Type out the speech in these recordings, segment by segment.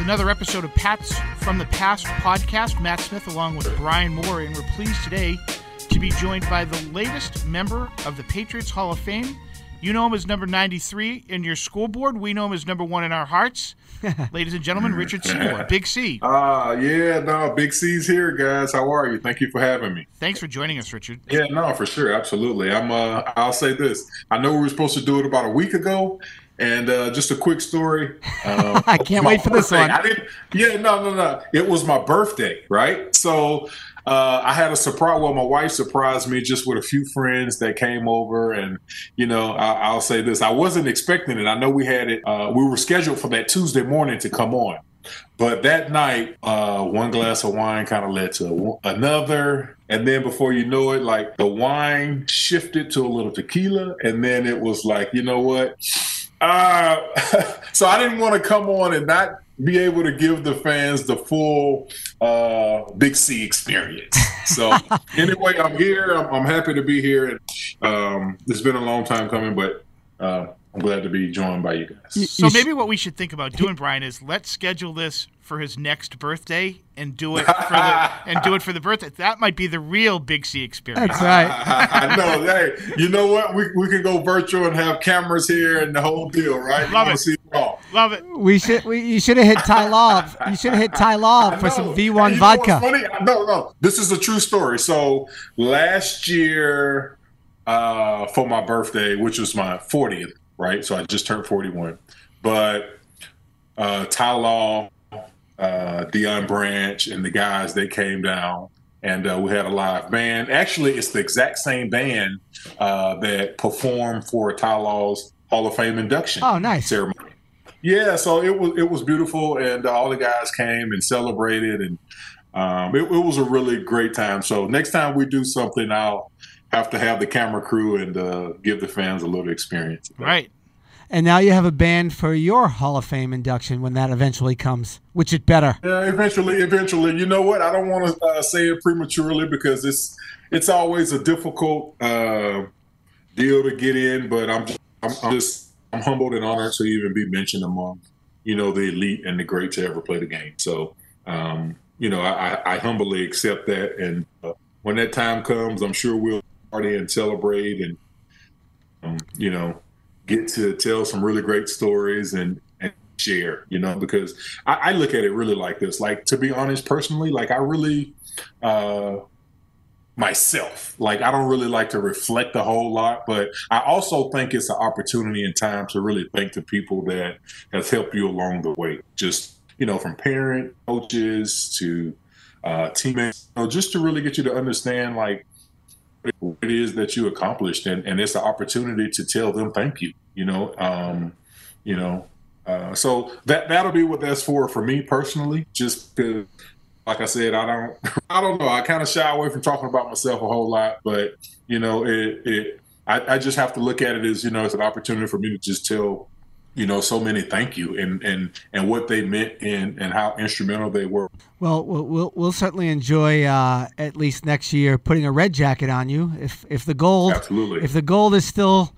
another episode of Pat's from the Past podcast. Matt Smith along with Brian Moore, and we're pleased today to be joined by the latest member of the Patriots Hall of Fame. You know him as number 93 in your school board. We know him as number one in our hearts. Ladies and gentlemen, Richard Seymour, Big Sey. Ah, uh, yeah, no, Big Sey's here, guys. How are you? Thank you for having me. Thanks for joining us, Richard. Yeah, no, for sure, absolutely. I'm. Uh, I'll say this. I know we were supposed to do it about a week ago, and uh, just a quick story. Uh, I can't wait for this one. I didn't, yeah, no, no, no. It was my birthday, right? So uh, I had a surprise. Well, my wife surprised me just with a few friends that came over, and you know, I, will say this: I wasn't expecting it. I know we had it. Uh, we were scheduled for that Tuesday morning to come on, but that night, uh, one glass of wine kind of led to another, and then before you know it, like the wine shifted to a little tequila, and then it was like, you know what? Uh, so I didn't want to come on and not be able to give the fans the full uh, Big Sey experience. So anyway, I'm here. I'm, I'm, happy to be here. And um, it's been a long time coming, but uh, I'm glad to be joined by you guys. So maybe what we should think about doing, Brian, is let's schedule this for his next birthday and do it for the and do it for the birthday. That might be the real Big Sey experience. That's right. I, know. Hey, you know what? We, we can go virtual and have cameras here and the whole deal, right? Love it. See it all. Love it. We should. We, you should have hit Ty Law. You should have hit Ty Law for some V1 vodka. Funny? No, no. This is a true story. So last year, uh, for my birthday, which was my 40th, right? So I just turned 41, but uh, Ty Law uh, Deion Branch and the guys, they came down and uh, we had a live band. Actually, it's the exact same band uh, that performed for Ty Law's Hall of Fame induction oh, nice. ceremony. Yeah, so it was it was beautiful, and all the guys came and celebrated, and um, it, it, was a really great time. So next time we do something, I'll have to have the camera crew and uh, give the fans a little experience. Right and now you have a band for your Hall of Fame induction when that eventually comes, which it better. Yeah, eventually, eventually. You know what? I don't want to uh, say it prematurely because it's it's always a difficult uh, deal to get in. But I'm I'm, I'm just I'm humbled and honored to even be mentioned among you know the elite and the great to ever play the game. So um, you know I, I, humbly accept that, and uh, when that time comes, I'm sure we'll party and celebrate and um, you know get to tell some really great stories and, and share, you know, because I, I, look at it really like this. Like, to be honest, personally, like, I really, uh, myself, like, I don't really like to reflect a whole lot, but I also think it's an opportunity and time to really thank the people that has helped you along the way. Just, you know, from parent, coaches to uh, teammates, you know, just to really get you to understand, like, it is that you accomplished and, and it's an opportunity to tell them thank you you know um, you know uh, so that that'll be what that's for for me personally just because like i said i don't i don't know i kind of shy away from talking about myself a whole lot but you know it, it I, I just have to look at it as you know it's an opportunity for me to just tell you know so many thank you and and and what they meant and and how instrumental they were. Well we'll we'll certainly enjoy uh, at least next year putting a red jacket on you. If if the gold absolutely. if the gold is still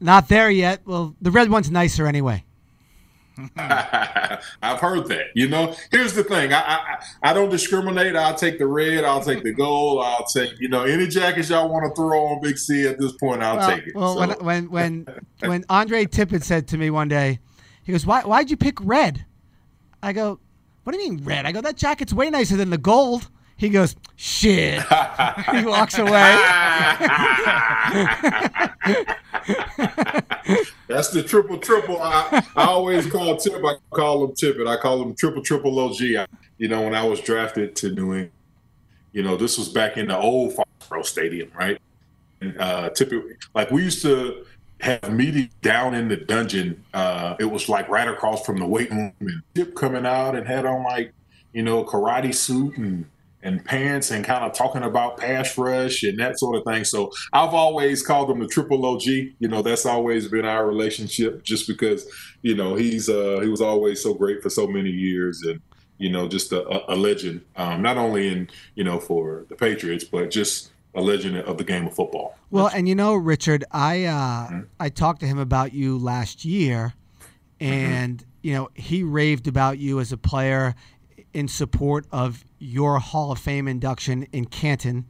not there yet well the red one's nicer anyway I've heard that. You know, here's the thing. I, I I don't discriminate. I'll take the red. I'll take the gold. I'll take you know any jackets y'all want to throw on Big Sey at this point. I'll well, take it. Well, so. when when when when Andre Tippett said to me one day, he goes, "Why why'd you pick red?" I go, "What do you mean red?" I go, "That jacket's way nicer than the gold." He goes, shit. he walks away. That's the triple triple. I, I always call Tip. I call him Tippett. I call him triple triple OG. I, you know, when I was drafted to New England, you know, this was back in the old Foxborough Stadium, right? And uh, Tippett, like we used to have meetings down in the dungeon. Uh, it was like right across from the weight room, and Tip coming out and had on like, you know, a karate suit and and pants and kind of talking about pass rush and that sort of thing. So I've always called him the triple OG. You know, that's always been our relationship just because, you know, he's uh he was always so great for so many years and you know, just a, a legend, um, not only in, you know, for the Patriots, but just a legend of the game of football. Well, and you know, Richard, I uh, mm-hmm. I talked to him about you last year, and mm-hmm. you know he raved about you as a player in support of your Hall of Fame induction in Canton,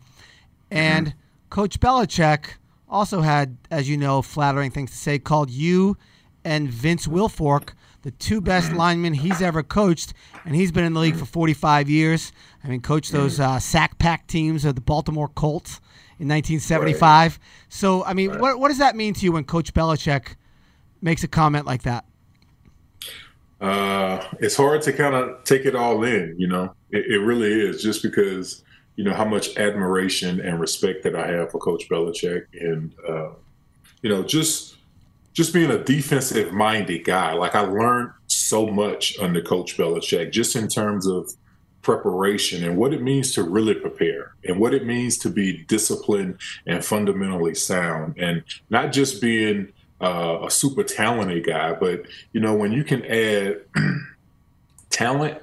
and mm-hmm. Coach Belichick also had, as you know, flattering things to say. Called you and Vince Wilfork the two best mm-hmm. linemen he's ever coached, and he's been in the league for 45 years. I mean, coached those uh, sack pack teams of the Baltimore Colts in 1975. Right. So, I mean, right. what what does that mean to you when Coach Belichick makes a comment like that? Uh, it's hard to kind of take it all in. You know, it, it really is, just because you know how much admiration and respect that I have for Coach Belichick, and uh, you know, just just being a defensive minded guy. Like I learned so much under Coach Belichick, just in terms of preparation and what it means to really prepare and what it means to be disciplined and fundamentally sound and not just being uh, a super talented guy, but you know, when you can add talent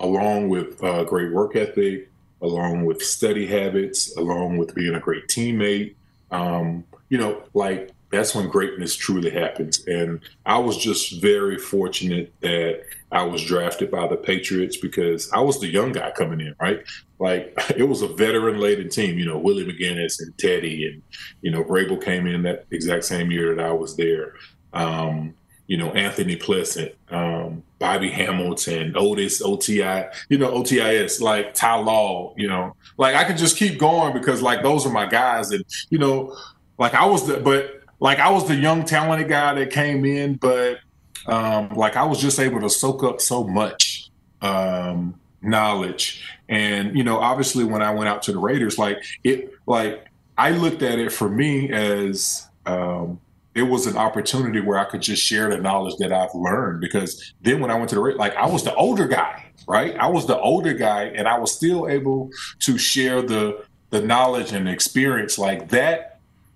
along with uh, great work ethic, along with study habits, along with being a great teammate, um, you know, like that's when greatness truly happens. And I was just very fortunate that I was drafted by the Patriots because I was the young guy coming in, right? Like it was a veteran laden team, you know, Willie McGinest and Teddy and, you know, Vrabel came in that exact same year that I was there. Um, you know, Anthony Pleasant, um, Bobby Hamilton, Otis, OTI, you know, OTIS, like Ty Law, you know, like I could just keep going because like those are my guys. And, you know, like I was the, but like I was the young talented guy that came in, but um, like I was just able to soak up so much um, knowledge. And you know, obviously, when I went out to the Raiders, like it, like I looked at it for me as um, it was an opportunity where I could just share the knowledge that I've learned. Because then when I went to the like I was the older guy, right? I was the older guy, and I was still able to share the the knowledge and experience like that.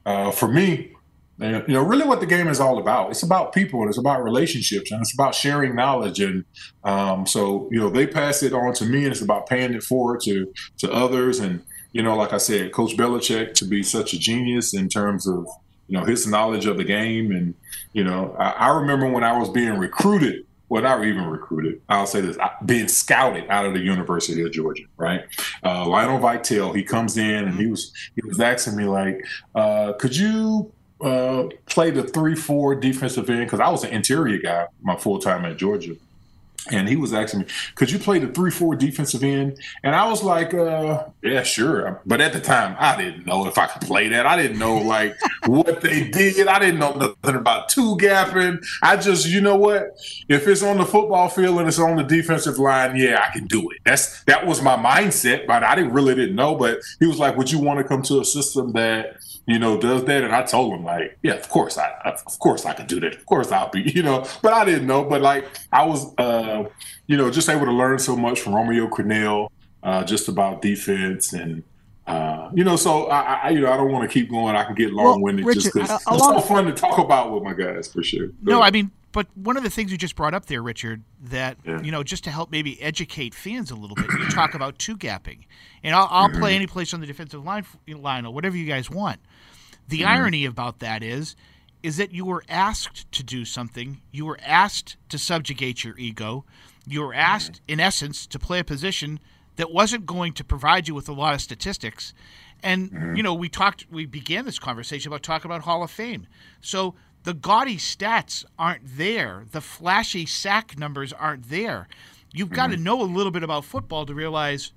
Uh, for me, and, you know, really what the game is all about. It's about people and it's about relationships and it's about sharing knowledge. And um, so, you know, they pass it on to me and it's about paying it forward to, to others. And, you know, like I said, Coach Belichick to be such a genius in terms of, you know, his knowledge of the game. And, you know, I, I remember when I was being recruited well, not even recruited. I'll say this: being scouted out of the University of Georgia, right? Uh, Lionel Vital, he comes in and he was he was asking me like, uh, "Could you uh, played a three-four defensive end because I was an interior guy my full time at Georgia, and he was asking me, "Could you play the three-four defensive end?" And I was like, uh, "Yeah, sure." But at the time, I didn't know if I could play that. I didn't know like what they did. I didn't know nothing about two gapping. I just, you know what? If it's on the football field and it's on the defensive line, yeah, I can do it. That's that was my mindset, but I didn't really didn't know. But he was like, "Would you want to come to a system that?" You know, does that. And I told him like, yeah, of course I, of course I could do that. Of course I'll be, you know, but I didn't know. But like I was, uh, you know, just able to learn so much from Romeo Crennel, uh, just about defense and, uh, you know, so I, I, you know, I don't want to keep going. I can get long winded well, just because it's so fun to talk about with my guys for sure. no, I mean, but one of the things you just brought up there, Richard, that yeah. you know, just to help maybe educate fans a little bit, you talk about two gapping, and I'll, I'll mm-hmm. play any place on the defensive line, line or whatever you guys want. The mm-hmm. irony about that is is that you were asked to do something. You were asked to subjugate your ego. You were asked, mm-hmm. in essence, to play a position that wasn't going to provide you with a lot of statistics. And mm-hmm. you know, we talked we began this conversation about talking about Hall of Fame. So the gaudy stats aren't there. The flashy sack numbers aren't there. You've got to mm-hmm. know a little bit about football to realize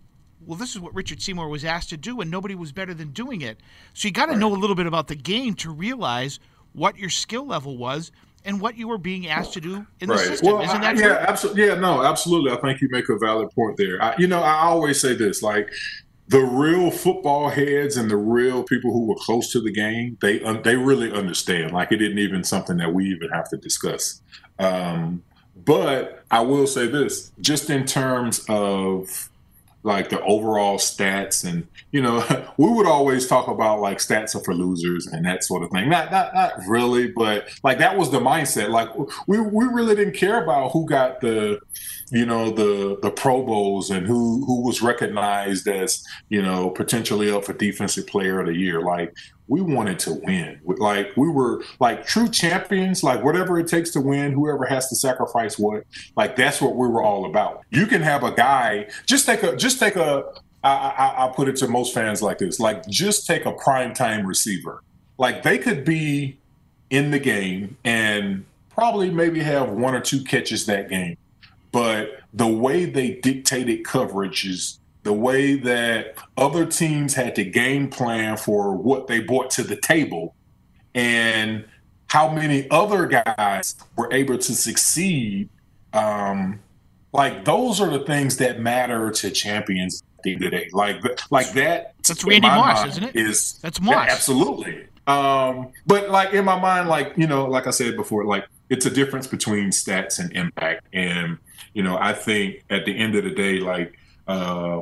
well, this is what Richard Seymour was asked to do, and nobody was better than doing it. So you got to right. know a little bit about the game to realize what your skill level was and what you were being asked to do in right. the system. Well, Isn't that I, yeah, absolutely. Yeah, no, absolutely. I think you make a valid point there. I, you know, I always say this, like the real football heads and the real people who were close to the game, they they really understand. Like it isn't even something that we even have to discuss. Um, but I will say this, just in terms of like the overall stats and you know we would always talk about like stats are for losers and that sort of thing. Not not, not really but like that was the mindset. Like we, we really didn't care about who got the you know the the pro bowls and who who was recognized as you know potentially up for defensive player of the year. Like we wanted to win. Like we were like true champions, like whatever it takes to win, whoever has to sacrifice what, like that's what we were all about. You can have a guy just take a just take a. I, I, I'll put it to most fans like this: like just take a prime time receiver. Like they could be in the game and probably maybe have one or two catches that game, but the way they dictated coverages the way that other teams had to game plan for what they brought to the table and how many other guys were able to succeed um, like those are the things that matter to champions at the end of the day. Like like that that's randy moss isn't it? is that's moss. absolutely. Um, but like in my mind like you know like i said before like it's a difference between stats and impact. And you know i think at the end of the day like uh,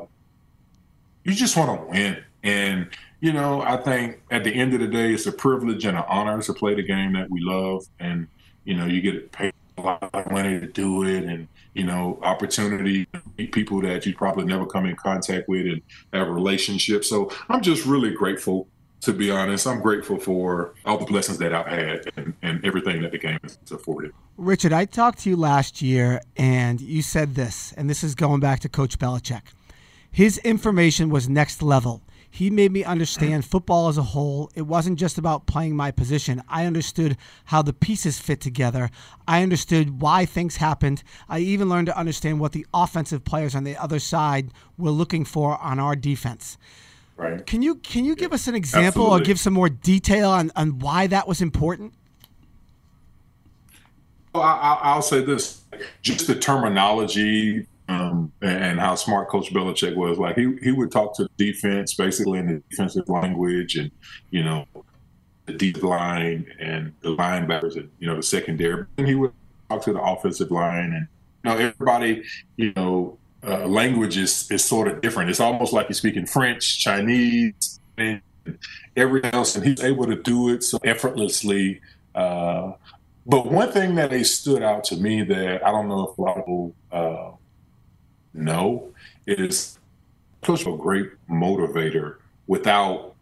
you just want to win. And, you know, I think at the end of the day, it's a privilege and an honor to play the game that we love. And, you know, you get paid a lot of money to do it and, you know, opportunity to meet people that you probably never come in contact with and have relationships. So I'm just really grateful to be honest. I'm grateful for all the blessings that I've had and, and, everything that the game has afforded. Richard, I talked to you last year and you said this, and this is going back to Coach Belichick. His information was next level. He made me understand football as a whole. It wasn't just about playing my position. I understood how the pieces fit together. I understood why things happened. I even learned to understand what the offensive players on the other side were looking for on our defense. Right. Can you can you give us an example Absolutely. or give some more detail on, on why that was important? Well, I, will say this: just the terminology um, and how smart Coach Belichick was. Like he he would talk to the defense basically in the defensive language, and you know the deep line and the linebackers, and you know the secondary. And he would talk to the offensive line, and you know everybody, you know. Uh, language is, is sort of different. It's almost like you're speaking French, Chinese, and everything else, and he's able to do it so effortlessly. Uh, but one thing that they stood out to me that I don't know if a lot of people uh, no is Coach a great motivator without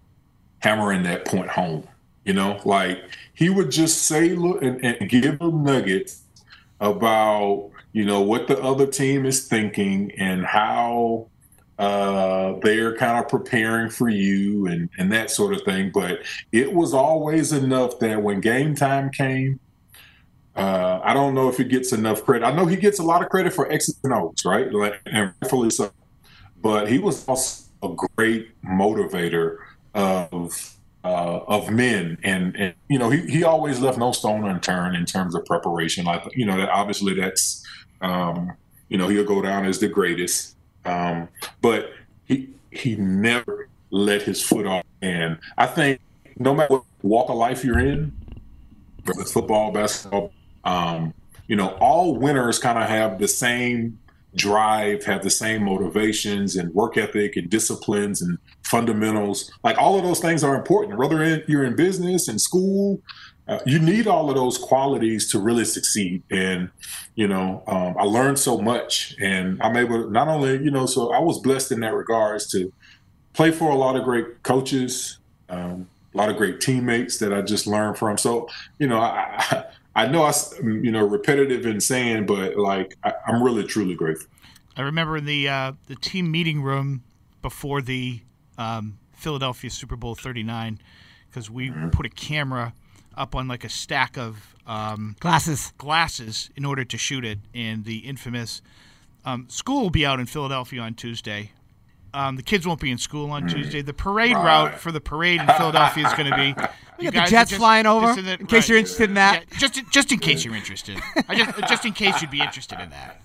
hammering that point home. You know, like he would just say look and, and give them nuggets about you know what the other team is thinking and how uh, they're kind of preparing for you and and that sort of thing. But it was always enough that when game time came, uh, I don't know if he gets enough credit. I know he gets a lot of credit for X's and O's, right? Like, and rightfully so. But he was also a great motivator of uh, of men, and and you know he he always left no stone unturned in terms of preparation. Like you know that obviously that's um, you know he'll go down as the greatest, um, but he he never let his foot off. And I think no matter what walk of life you're in, whether it's football, basketball, um, you know, all winners kind of have the same drive, have the same motivations and work ethic and disciplines and fundamentals. Like all of those things are important. Whether you're in business and school, uh, you need all of those qualities to really succeed. And you know, um, I learned so much, and I'm able to not only you know, so I was blessed in that regards to play for a lot of great coaches. Um, a lot of great teammates that I just learned from. So, you know, I, I know I, you know, repetitive in saying, but like I, am really truly grateful. I remember in the uh, the team meeting room before the um, Philadelphia Super Bowl 39, because we mm-hmm. put a camera up on like a stack of um, glasses glasses in order to shoot it, and the infamous um, school will be out in Philadelphia on Tuesday. Um, the kids won't be in school on mm. Tuesday. The parade right. route for the parade in Philadelphia is going to be. You got the jets just, flying over. In, the, in, case right. you're interested in that. Yeah, just, just in case you're interested. I just, just in case you'd be interested in that.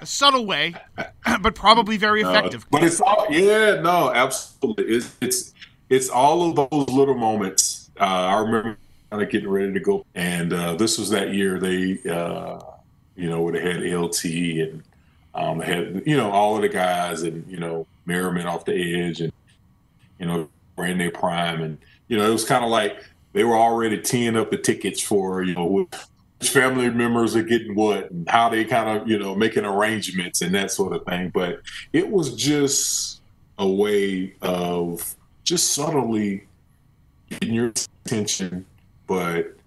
A subtle way, but probably very effective. Uh, but it's all, yeah, no, absolutely. It's, it's, it's all of those little moments. Uh, I remember kind of getting ready to go, and uh, this was that year they, uh, you know, they had LT and um, had you know all of the guys and you know Merriman off the edge and you know were in their prime and you know it was kind of like they were already teeing up the tickets for you know which family members are getting what and how they kind of you know making arrangements and that sort of thing. But it was just a way of just subtly getting your attention, but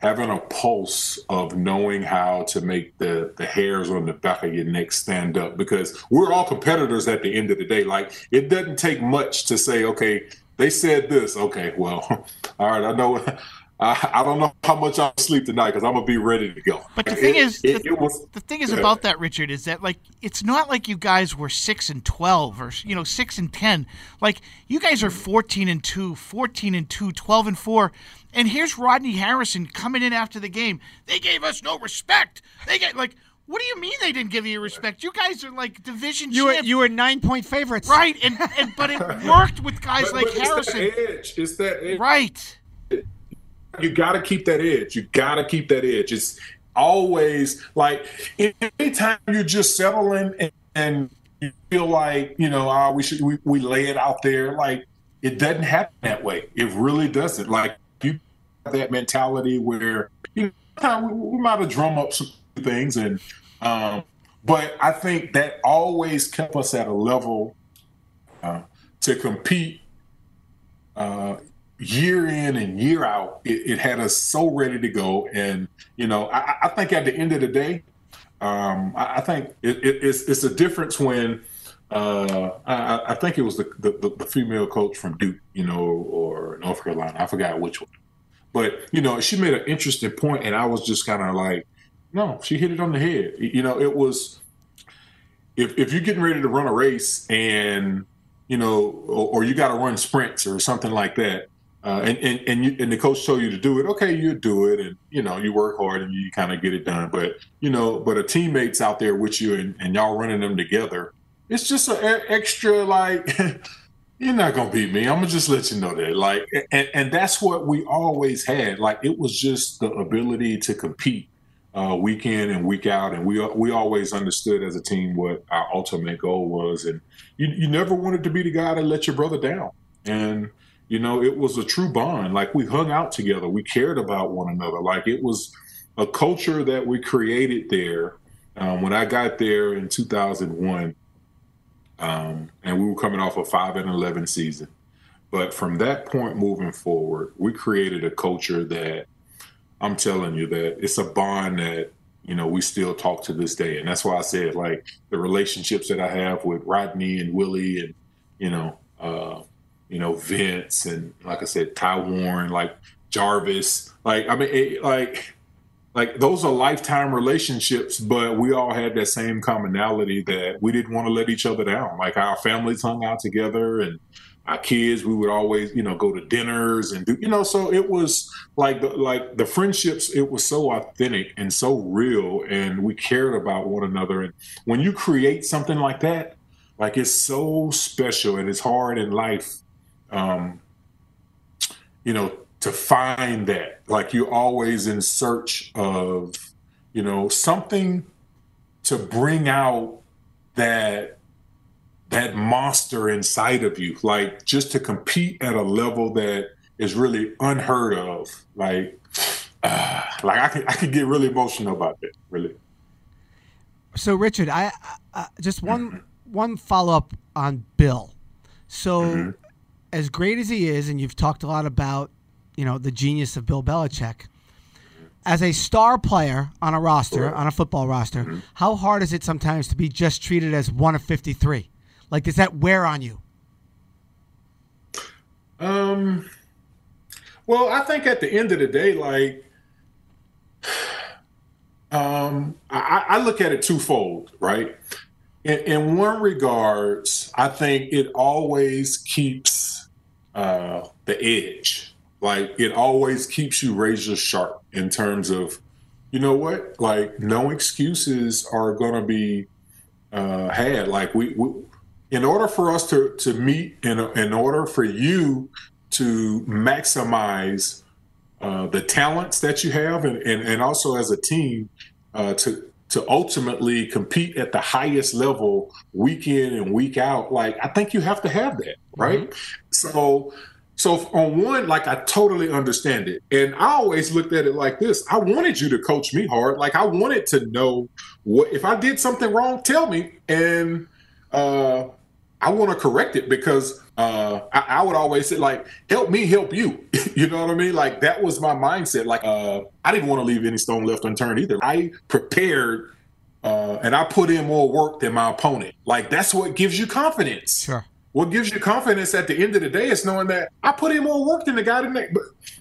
having a pulse of knowing how to make the the hairs on the back of your neck stand up because we're all competitors at the end of the day. Like it doesn't take much to say okay they said this. Okay well all right i know I, I don't know how much I'll sleep tonight because I'm gonna be ready to go. But the thing it, is, it, the, it was, the, thing is about that, Richard, is that like it's not like you guys were six and twelve or you know six and ten. Like you guys are 14 and 2, 14 and 2, 12 and four. And here's Rodney Harrison coming in after the game. They gave us no respect. They get like. What do you mean they didn't give you respect? You guys are like division you were, you were nine point favorites, right? And, and but it worked with guys but, like but Harrison. It's that edge. It's that edge. right you got to keep that edge. You got to keep that edge. It's always like anytime you're just settling and, and you feel like you know uh, we should we, we lay it out there like it doesn't happen that way. It really doesn't. Like you have that mentality where you know we, we might have drum up some things and um, but I think that always kept us at a level uh, to compete uh, year in and year out, it, it, had us so ready to go. And you know, I, I think at the end of the day, um, I, I, think it, it's it's a difference when uh, I, I, think it was the, the, the female coach from Duke, you know, or North Carolina. I forgot which one, but you know, she made an interesting point, and I was just kind of like, no, she hit it on the head. You know, it was if if you're getting ready to run a race and you know, or, or you got to run sprints or something like that uh, and and and, you, and the coach told you to do it. Okay, you do it, and you know you work hard and you kind of get it done. But you know, but a teammate's out there with you, and, and y'all running them together. It's just an extra like. you're not gonna beat me. I'm gonna just let you know that. Like, and, and that's what we always had. Like, it was just the ability to compete uh, week in and week out, and we we always understood as a team what our ultimate goal was, and you you never wanted to be the guy to let your brother down. And you know, it was a true bond. Like we hung out together, we cared about one another. Like it was a culture that we created there. Um, when I got there in 2001, um, and we were coming off a five and 11 season. But from that point moving forward, we created a culture that I'm telling you that it's a bond that you know we still talk to this day, and that's why I said like the relationships that I have with Rodney and Willie, and you know uh, you know, Vince and like I said, Ty Warren, like Jarvis. Like I mean, it, like like those are lifetime relationships, but we all had that same commonality that we didn't want to let each other down. Like our families hung out together and our kids, we would always, you know, go to dinners and do, you know, so it was like the, like the friendships, it was so authentic and so real and we cared about one another. And when you create something like that, like it's so special and it's hard in life um, you know, to find that. Like you're always in search of, you know, something to bring out that that monster inside of you. Like just to compete at a level that is really unheard of. Like, uh, like I could I could get really emotional about that. Really. So Richard, I, I just one one follow up on Bill. So mm-hmm as great as he is, and you've talked a lot about, you know, the genius of Bill Belichick. As a star player on a roster, on a football roster, mm-hmm. how hard is it sometimes to be just treated as one of 53? Like, does that wear on you? Um, well, I think at the end of the day, like, um, I, I look at it twofold, right? In, in one regards, I think it always keeps uh, the edge. Like it always keeps you razor sharp in terms of, you know what? Like no excuses are going to be uh, had. Like we, we, in order for us to to meet, in in order for you to maximize uh, the talents that you have, and, and and also as a team uh, to to ultimately compete at the highest level week in and week out, like I think you have to have that, right? Mm-hmm. So so on one, like I totally understand it. And I always looked at it like this. I wanted you to coach me hard. Like I wanted to know what if I did something wrong, tell me. And uh I want to correct it because uh, I, I, would always say like, help me, help you. you know what I mean? Like that was my mindset. Like uh, I didn't want to leave any stone left unturned either. I prepared uh, and I put in more work than my opponent. Like that's what gives you confidence. Sure. What gives you confidence at the end of the day is knowing that I put in more work than the guy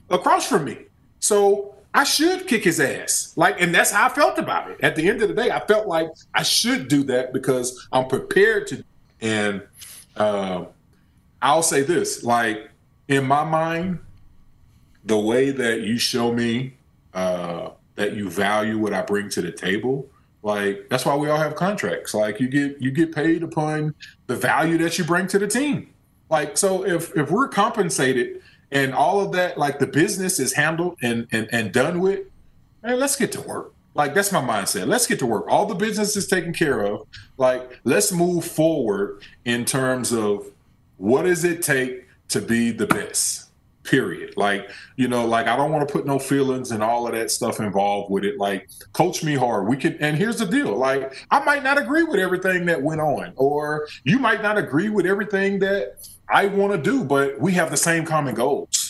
across from me. So I should kick his ass. Like, and that's how I felt about it. At the end of the day, I felt like I should do that because I'm prepared to. And uh, I'll say this: like in my mind, the way that you show me uh, that you value what I bring to the table, like that's why we all have contracts. Like you get you get paid upon the value that you bring to the team. Like so, if if we're compensated and all of that, like the business is handled and and, and done with, man, let's get to work. Like that's my mindset. Let's get to work. All the business is taken care of. Like let's move forward in terms of what does it take to be the best. Period. Like you know, like I don't want to put no feelings and all of that stuff involved with it. Like coach me hard. We can. And here's the deal. Like I might not agree with everything that went on, or you might not agree with everything that I want to do, but we have the same common goals.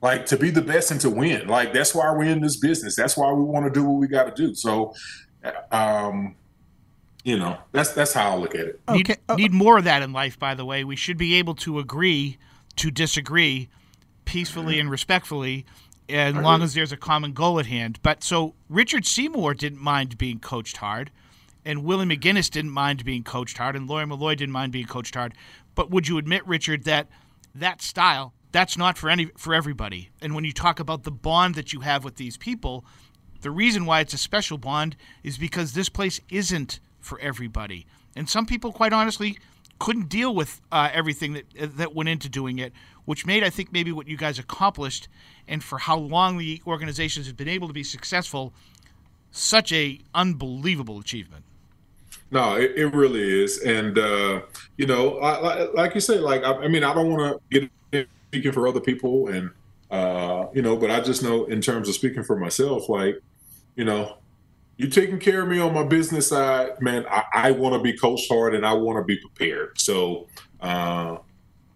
Like to be the best and to win. Like that's why we're in this business. That's why we want to do what we got to do. So, um, you know, that's that's how I look at it. Need, okay. need more of that in life. By the way, we should be able to agree to disagree peacefully and respectfully as long as there's a common goal at hand. But so Richard Seymour didn't mind being coached hard, and Willie McGinest didn't mind being coached hard, and Lawyer Milloy didn't mind being coached hard. But would you admit, Richard, that that style that's not for any for everybody? And when you talk about the bond that you have with these people, the reason why it's a special bond is because this place isn't for everybody, and some people, quite honestly, couldn't deal with uh, everything that that went into doing it, which made I think maybe what you guys accomplished, and for how long the organizations have been able to be successful, such a unbelievable achievement. No, it, it really is, and uh, you know, I, like you say, like I, I mean, I don't want to get speaking for other people, and uh, you know, but I just know in terms of speaking for myself, like you know, you taking care of me on my business side, man. I, I want to be coached hard, and I want to be prepared. So. Uh,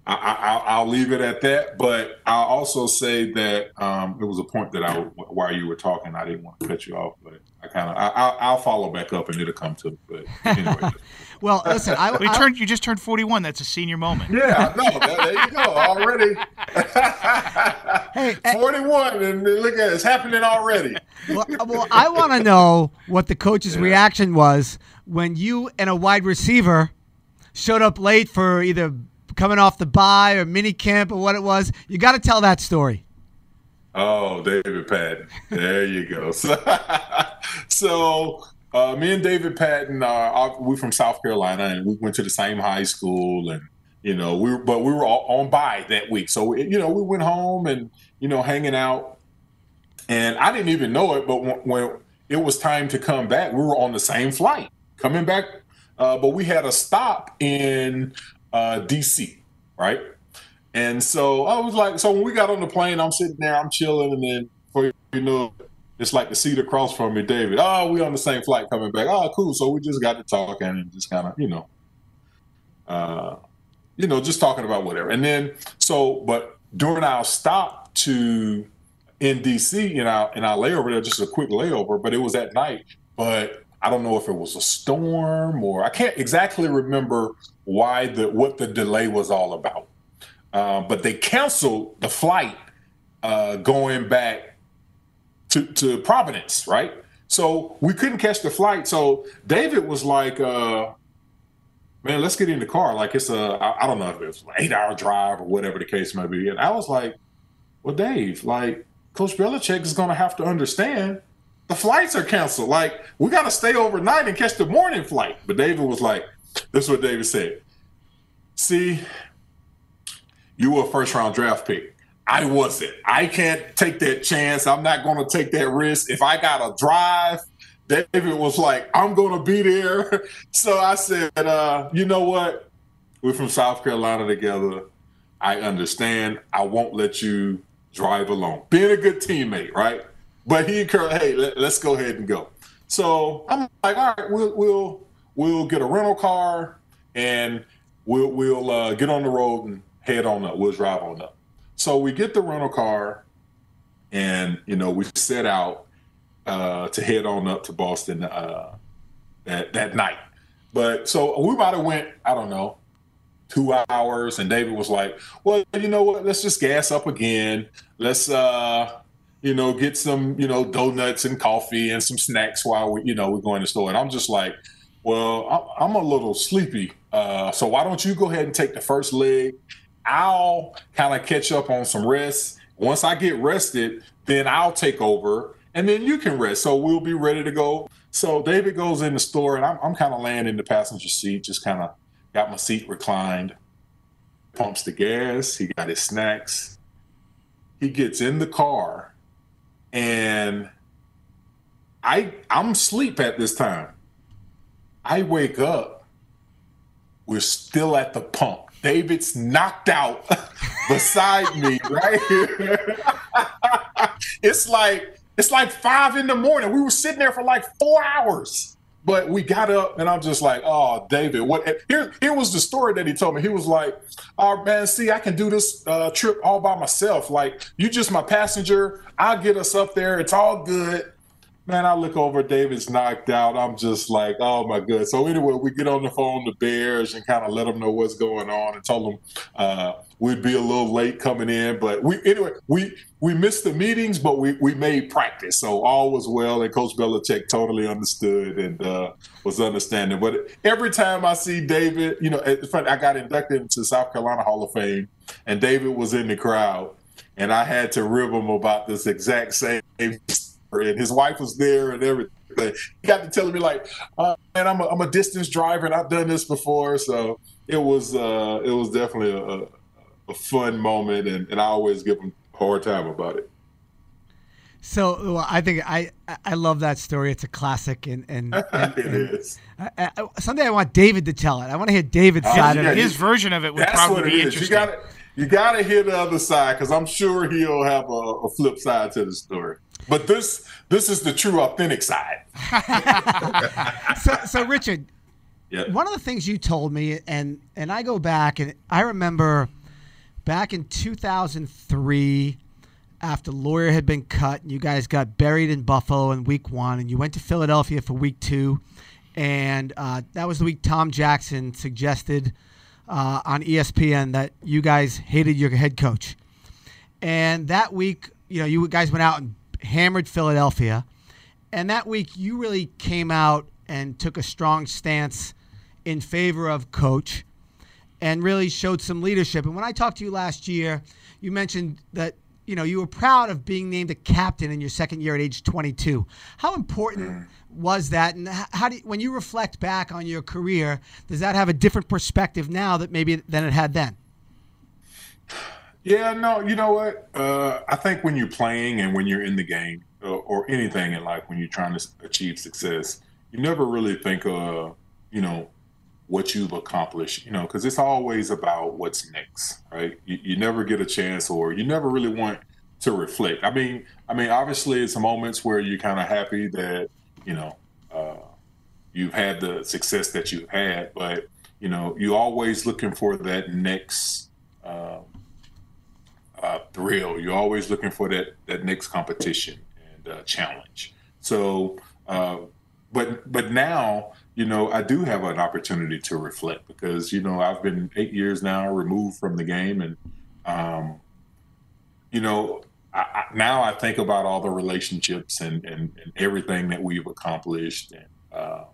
I, will leave it at that. But I'll also say that um, it was a point that I, while you were talking, I didn't want to cut you off, but I kind of I, will follow back up and it'll come to. But anyway. well, listen, I, we turned. You just turned forty-one. That's a senior moment. Yeah, no, there you go already. hey, eh forty-one, and look at it, it's happening already. well, well I want to know what the coach's yeah. reaction was when you and a wide receiver showed up late for either coming off the bye or mini camp or what it was. You got to tell that story. Oh, David Patten. There you go. So, so uh, me and David Patten, uh, we're from South Carolina, and we went to the same high school, and you know, we were, but we were all on bye that week, so you know, we went home and you know, hanging out, and I didn't even know it, but when, when it was time to come back, we were on the same flight coming back, uh, but we had a stop in uh, DC, right? And so I was like, so when we got on the plane, I'm sitting there, I'm chilling, and then for you know, it's like the seat across from me, David. Oh, we on the same flight coming back. Oh, cool. So we just got to talking and just kind of, you know, uh, you know, just talking about whatever. And then so, but during our stop to in DC, you know, and our layover there, just a quick layover, but it was at night. But I don't know if it was a storm or I can't exactly remember why the what the delay was all about. Uh, but they canceled the flight uh, going back to, to Providence, right? So we couldn't catch the flight. So David was like, uh, "Man, let's get in the car." Like it's a I, I don't know if it's an eight hour drive or whatever the case may be. And I was like, "Well, Dave, like Coach Belichick is going to have to understand." The flights are canceled. Like, we got to stay overnight and catch the morning flight. But David was like, this is what David said. See, you were a first round draft pick. I wasn't. I can't take that chance. I'm not going to take that risk. If I got to drive, David was like, I'm going to be there. So I said, uh, you know what? We're from South Carolina together. I understand. I won't let you drive alone. Being a good teammate, right? But he encouraged, hey, let, us go ahead and go. So I'm like, all right, we'll we'll we'll get a rental car and we'll we'll uh, get on the road and head on up. We'll drive on up. So we get the rental car, and you know we set out uh, to head on up to Boston uh, that that night. But so we might have went, I don't know, two hours, and David was like, "Well, you know what? Let's just gas up again. Let's, uh, you know, get some, you know, donuts and coffee and some snacks while we, you know, we're going to the store." And I'm just like, "Well, I'm a little sleepy, uh, so why don't you go ahead and take the first leg? I'll kind of catch up on some rest. Once I get rested, then I'll take over." And then you can rest. So we'll be ready to go. So David goes in the store, and I'm, I'm kind of laying in the passenger seat, just kind of got my seat reclined, pumps the gas, he got his snacks. He gets in the car and I I'm asleep at this time. I wake up. We're still at the pump. David's knocked out beside me, right? here. it's like it's like five in the morning. We were sitting there for like four hours. But we got up, and I'm just like, "Oh, David, what?" Here, here was the story that he told me. He was like, "Oh man, see, I can do this uh, trip all by myself. Like, you just my passenger. I'll get us up there. It's all good." Man, I look over, David's knocked out. I'm just like, oh my god. So anyway, we get on the phone to Berj and kind of let them know what's going on and told them uh, we'd be a little late coming in, but we anyway we we missed the meetings, but we we made practice, so all was well. And Coach Belichick totally understood and uh, was understanding. But every time I see David, you know. I got inducted into South Carolina Hall of Fame, and David was in the crowd, and I had to rib him about this exact same and his wife was there and everything. He got to telling me like, uh, "Man, I'm a, I'm a distance driver and I've done this before." So it was uh, it was definitely a, a fun moment, and, and I always give him a hard time about it. So well, I think I I love that story. It's a classic, and and, and, it and is. I, I, someday I want David to tell it. I want to hear David's Oh, side yeah, of it. His version of it would probably it be is. You interesting. got to you got to hear the other side because I'm sure he'll have a, a flip side to the story. But this this is the true authentic side. So, so Richard, Yeah. one of the things you told me, and and I go back and I remember back in 2003, after Lawyer had been cut, and you guys got buried in Buffalo in Week One, and you went to Philadelphia for Week Two, and uh, that was the week Tom Jackson suggested uh, on ESPN that you guys hated your head coach, and that week, you know, you guys went out and hammered Philadelphia. And that week, you really came out and took a strong stance in favor of coach and really showed some leadership. And when I talked to you last year, you mentioned that you know you were proud of being named a captain in your second year at age 22. How important was that? And how do you, when you reflect back on your career, does that have a different perspective now that maybe than it had then? Yeah, no, you know what? Uh, I think when you're playing and when you're in the game uh, or anything in life, when you're trying to achieve success, you never really think of, you know, what you've accomplished, you know, because it's always about what's next, right? You, you never get a chance or you never really want to reflect. I mean, I mean, obviously, it's moments where you're kind of happy that, you know, uh, you've had the success that you've had, but, you know, you're always looking for that next. Um, thrill. You're always looking for that that next competition and uh, challenge. So, uh, but but now you know I do have an opportunity to reflect because you know I've been eight years now removed from the game, and um, you know I, I, now I think about all the relationships and, and, and everything that we've accomplished, and uh,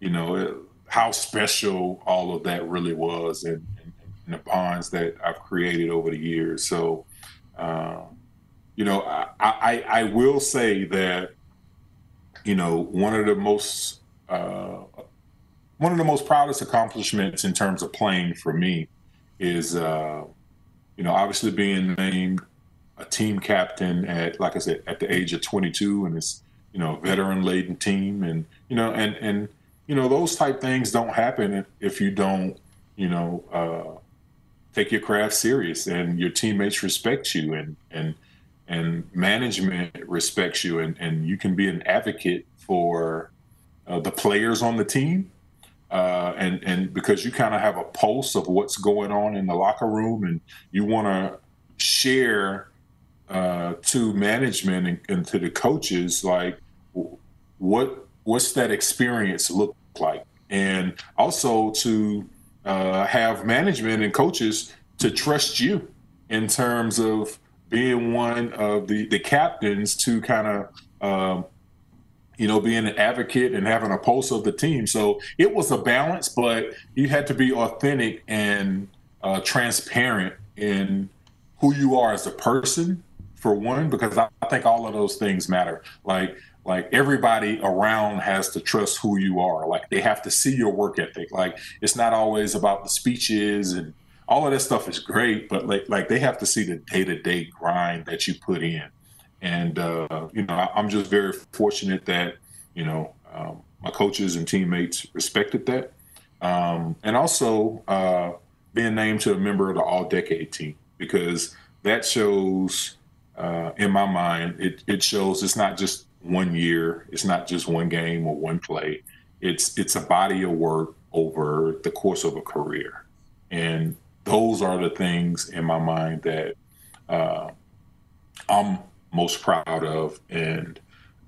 you know it, how special all of that really was, and, and, the bonds that I've created over the years. So, um, you know, I, I, I will say that, you know, one of the most uh, one of the most proudest accomplishments in terms of playing for me is, uh, you know, obviously being named a team captain at, like I said, at the age of 22, and it's you know, veteran laden team, and you know, and and you know, those type things don't happen if, if you don't, you know, uh, take your craft serious and your teammates respect you and and and management respects you and and you can be an advocate for uh, the players on the team uh, and and because you kind of have a pulse of what's going on in the locker room, and you want to share uh, to management and, and, to the coaches like what what's that experience look like, and also to uh, have management and coaches to trust you in terms of being one of the the captains to kind of um, you know, being an advocate and having a pulse of the team. So it was a balance, but you had to be authentic and uh, transparent in who you are as a person, for one, because I, I think all of those things matter. Like, like everybody around has to trust who you are. Like they have to see your work ethic. Like it's not always about the speeches and all of that stuff is great, but like like they have to see the day to day grind that you put in. And uh, you know, I, am just very fortunate that you know um, my coaches and teammates respected that, um, and also uh, being named to a member of the All Decade team because that shows, uh, in my mind, it, it shows it's not just one year, it's not just one game or one play. It's it's a body of work over the course of a career, and those are the things in my mind that uh, I'm most proud of, and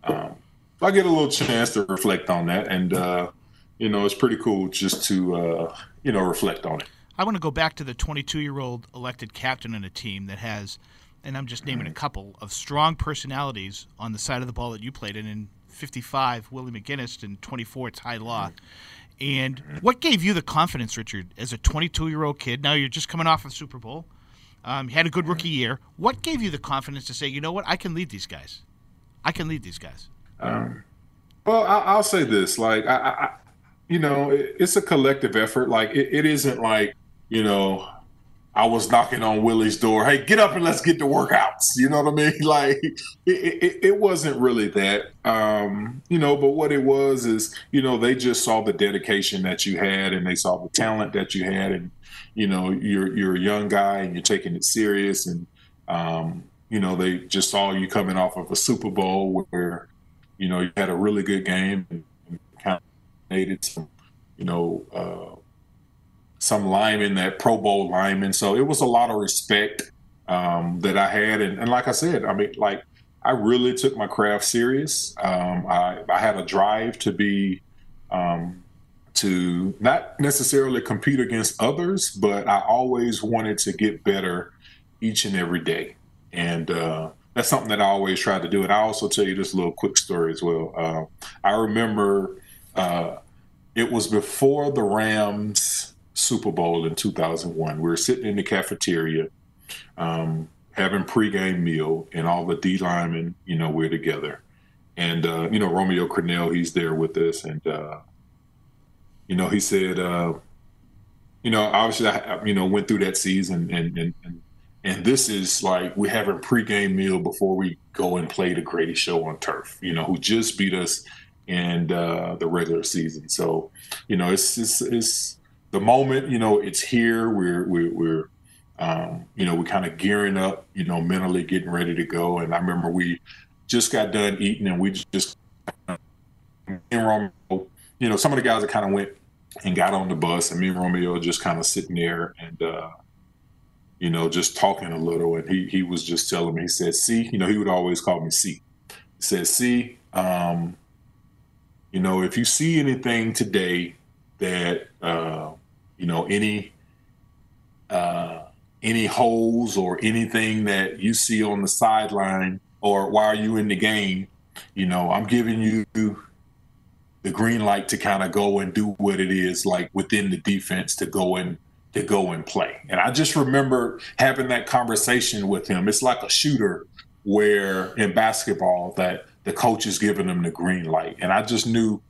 um, I get a little chance to reflect on that, and uh, you know, it's pretty cool just to uh, you know reflect on it. I want to go back to the 22-year-old elected captain in a team that has, and I'm just naming a couple of strong personalities on the side of the ball that you played in. In 55, Willie McGinest, and 24, Ty Law. And what gave you the confidence, Richard, as a 22-year-old kid? Now you're just coming off of Super Bowl. Um, had a good rookie year. What gave you the confidence to say, you know what, I can lead these guys? I can lead these guys. Um, well, I, will say this: like, I, I you know, it, it's a collective effort. Like, it, it isn't like you know, I was knocking on Willie's door. Hey, get up and let's get to workouts. You know what I mean? Like, it, it, it wasn't really that, um, you know. But what it was is, you know, they just saw the dedication that you had, and they saw the talent that you had, and you know, you're you're a young guy and you're taking it serious, and um, you know, they just saw you coming off of a Super Bowl where, you know, you had a really good game and kind of made it some, you know, uh, some linemen, that Pro Bowl linemen. So it was a lot of respect um, that I had, and, and like I said, I mean, like I really took my craft serious. Um, I, I, had a drive to be um, to not necessarily compete against others, but I always wanted to get better each and every day. And uh, that's something that I always tried to do. And I also tell you this little quick story as well. Uh, I remember uh, it was before the Rams Super Bowl in 2001. We were sitting in the cafeteria um, having pregame meal, and all the D linemen, you know, we're together. And, uh, you know, Romeo Crennel, he's there with us. And, uh, you know, he said, uh, you know, obviously, I, you know, went through that season, and and and, and this is like we're having pregame meal before we go and play the greatest show on turf. You know, who just beat us in uh, the regular season. So, you know, it's it's, it's the moment. You know, it's here. We're we're, we're um, you know, we're kind of gearing up. You know, mentally getting ready to go. And I remember we just got done eating, and we just in Rome, you know, some of the guys that kind of went and got on the bus, and me and Romeo just kind of sitting there and, uh, you know, just talking a little. And he he was just telling me, he said, "See, you know, he would always call me C." He said, "See, um, you know, if you see anything today that, uh, you know, any." Uh, any holes or anything that you see on the sideline or while you in the game, you know, I'm giving you the green light to kind of go and do what it is like within the defense to go and to go and play. And I just remember having that conversation with him. It's like a shooter where in basketball that the coach is giving them the green light. And I just knew